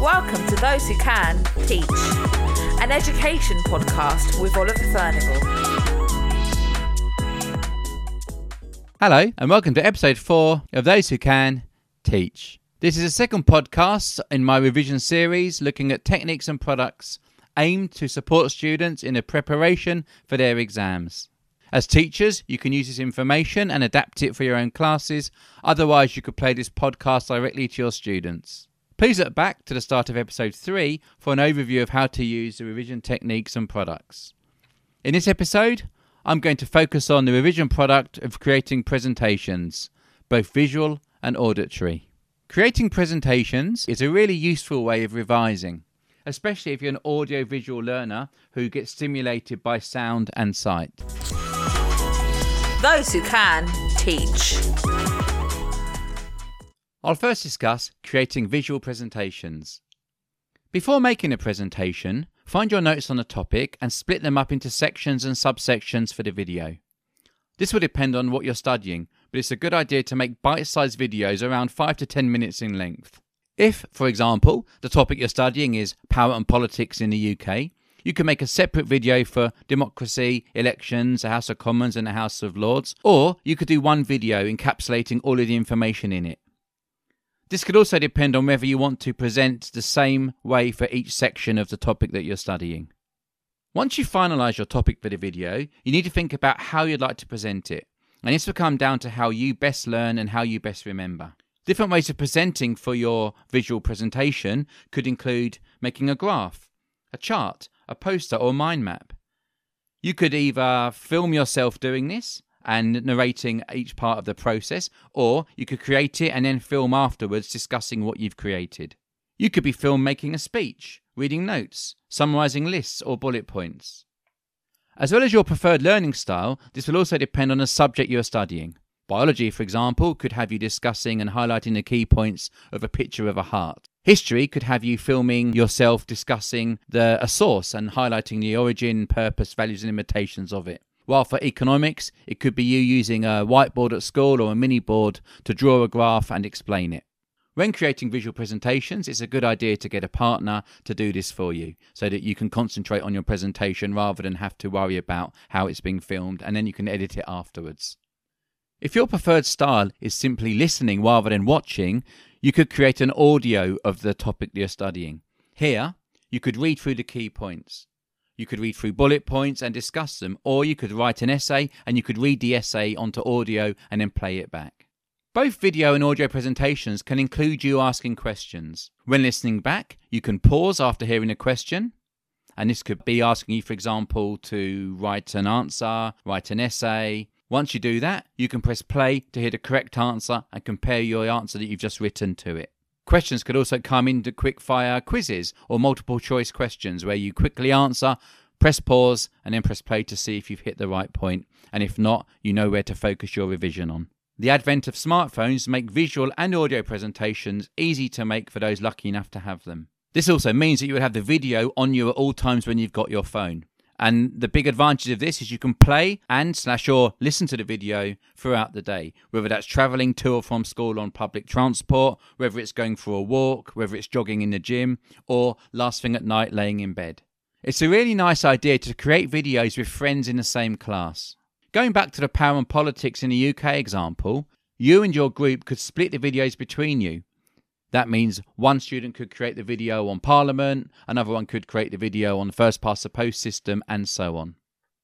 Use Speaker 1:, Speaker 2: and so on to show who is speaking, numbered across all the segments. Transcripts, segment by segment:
Speaker 1: Welcome to Those Who Can Teach, an education podcast with Oliver Furnival.
Speaker 2: Hello, and welcome to episode four of Those Who Can Teach. This is a second podcast in my revision series looking at techniques and products aimed to support students in the preparation for their exams. As teachers, you can use this information and adapt it for your own classes. Otherwise, you could play this podcast directly to your students. Please look back to the start of episode 3 for an overview of how to use the revision techniques and products. In this episode, I'm going to focus on the revision product of creating presentations, both visual and auditory. Creating presentations is a really useful way of revising, especially if you're an audio visual learner who gets stimulated by sound and sight.
Speaker 1: Those Who Can Teach.
Speaker 2: I'll first discuss creating visual presentations. Before making a presentation, find your notes on a topic and split them up into sections and subsections for the video. This will depend on what you're studying, but it's a good idea to make bite sized videos around 5 to 10 minutes in length. If, for example, the topic you're studying is power and politics in the UK, you can make a separate video for democracy, elections, the House of Commons, and the House of Lords, or you could do one video encapsulating all of the information in it. This could also depend on whether you want to present the same way for each section of the topic that you're studying. Once you finalize your topic for the video, you need to think about how you'd like to present it. And this will come down to how you best learn and how you best remember. Different ways of presenting for your visual presentation could include making a graph, a chart, a poster, or mind map. You could either film yourself doing this and narrating each part of the process, or you could create it and then film afterwards discussing what you've created. You could be filmed making a speech, reading notes, summarizing lists or bullet points. As well as your preferred learning style, this will also depend on the subject you are studying. Biology, for example, could have you discussing and highlighting the key points of a picture of a heart. History could have you filming yourself discussing the, a source and highlighting the origin, purpose, values, and limitations of it. While for economics, it could be you using a whiteboard at school or a mini board to draw a graph and explain it. When creating visual presentations, it's a good idea to get a partner to do this for you so that you can concentrate on your presentation rather than have to worry about how it's being filmed and then you can edit it afterwards. If your preferred style is simply listening rather than watching, you could create an audio of the topic you're studying. Here, you could read through the key points. You could read through bullet points and discuss them, or you could write an essay and you could read the essay onto audio and then play it back. Both video and audio presentations can include you asking questions. When listening back, you can pause after hearing a question, and this could be asking you, for example, to write an answer, write an essay, once you do that, you can press play to hear the correct answer and compare your answer that you've just written to it. Questions could also come into quick fire quizzes or multiple choice questions where you quickly answer, press pause, and then press play to see if you've hit the right point. point, and if not, you know where to focus your revision on. The advent of smartphones make visual and audio presentations easy to make for those lucky enough to have them. This also means that you would have the video on you at all times when you've got your phone. And the big advantage of this is you can play and slash or listen to the video throughout the day, whether that's traveling to or from school on public transport, whether it's going for a walk, whether it's jogging in the gym, or last thing at night laying in bed. It's a really nice idea to create videos with friends in the same class. Going back to the power and politics in the UK example, you and your group could split the videos between you that means one student could create the video on Parliament, another one could create the video on the first past the post system, and so on.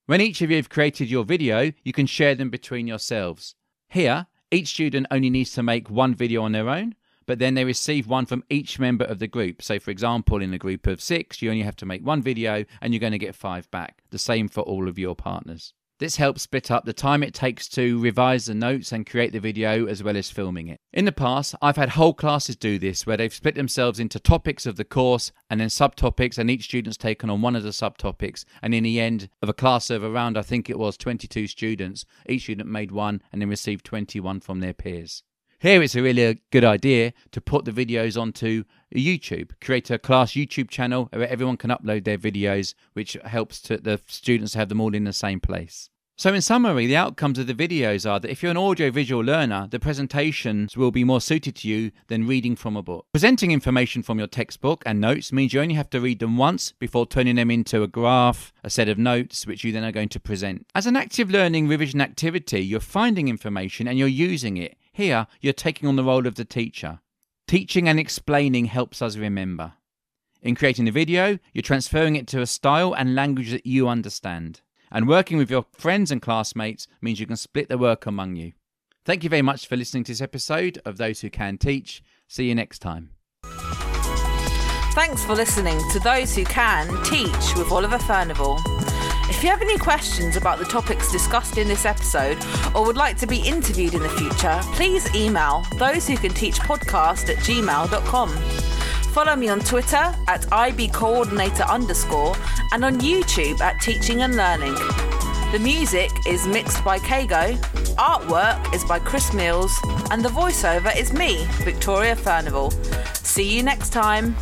Speaker 2: When each of you have created your video, you can share them between yourselves. Here, each student only needs to make one video on their own, but then they receive one from each member of the group. So, for example, in a group of six, you only have to make one video and you're going to get five back. The same for all of your partners. This helps split up the time it takes to revise the notes and create the video as well as filming it. In the past, I've had whole classes do this where they've split themselves into topics of the course and then subtopics, and each student's taken on one of the subtopics. And in the end of a class of around, I think it was 22 students, each student made one and then received 21 from their peers. Here it's a really good idea to put the videos onto YouTube, create a class YouTube channel where everyone can upload their videos, which helps to the students have them all in the same place. So, in summary, the outcomes of the videos are that if you're an audio-visual learner, the presentations will be more suited to you than reading from a book. Presenting information from your textbook and notes means you only have to read them once before turning them into a graph, a set of notes, which you then are going to present. As an active learning revision activity, you're finding information and you're using it. Here, you're taking on the role of the teacher. Teaching and explaining helps us remember. In creating a video, you're transferring it to a style and language that you understand. And working with your friends and classmates means you can split the work among you. Thank you very much for listening to this episode of Those Who Can Teach. See you next time.
Speaker 1: Thanks for listening to Those Who Can Teach with Oliver Furnival. If you have any questions about the topics discussed in this episode or would like to be interviewed in the future, please email those who can teach podcast at gmail.com. Follow me on Twitter at ibcoordinator underscore and on YouTube at Teaching and Learning. The music is mixed by Kago, artwork is by Chris Mills, and the voiceover is me, Victoria Furnival. See you next time.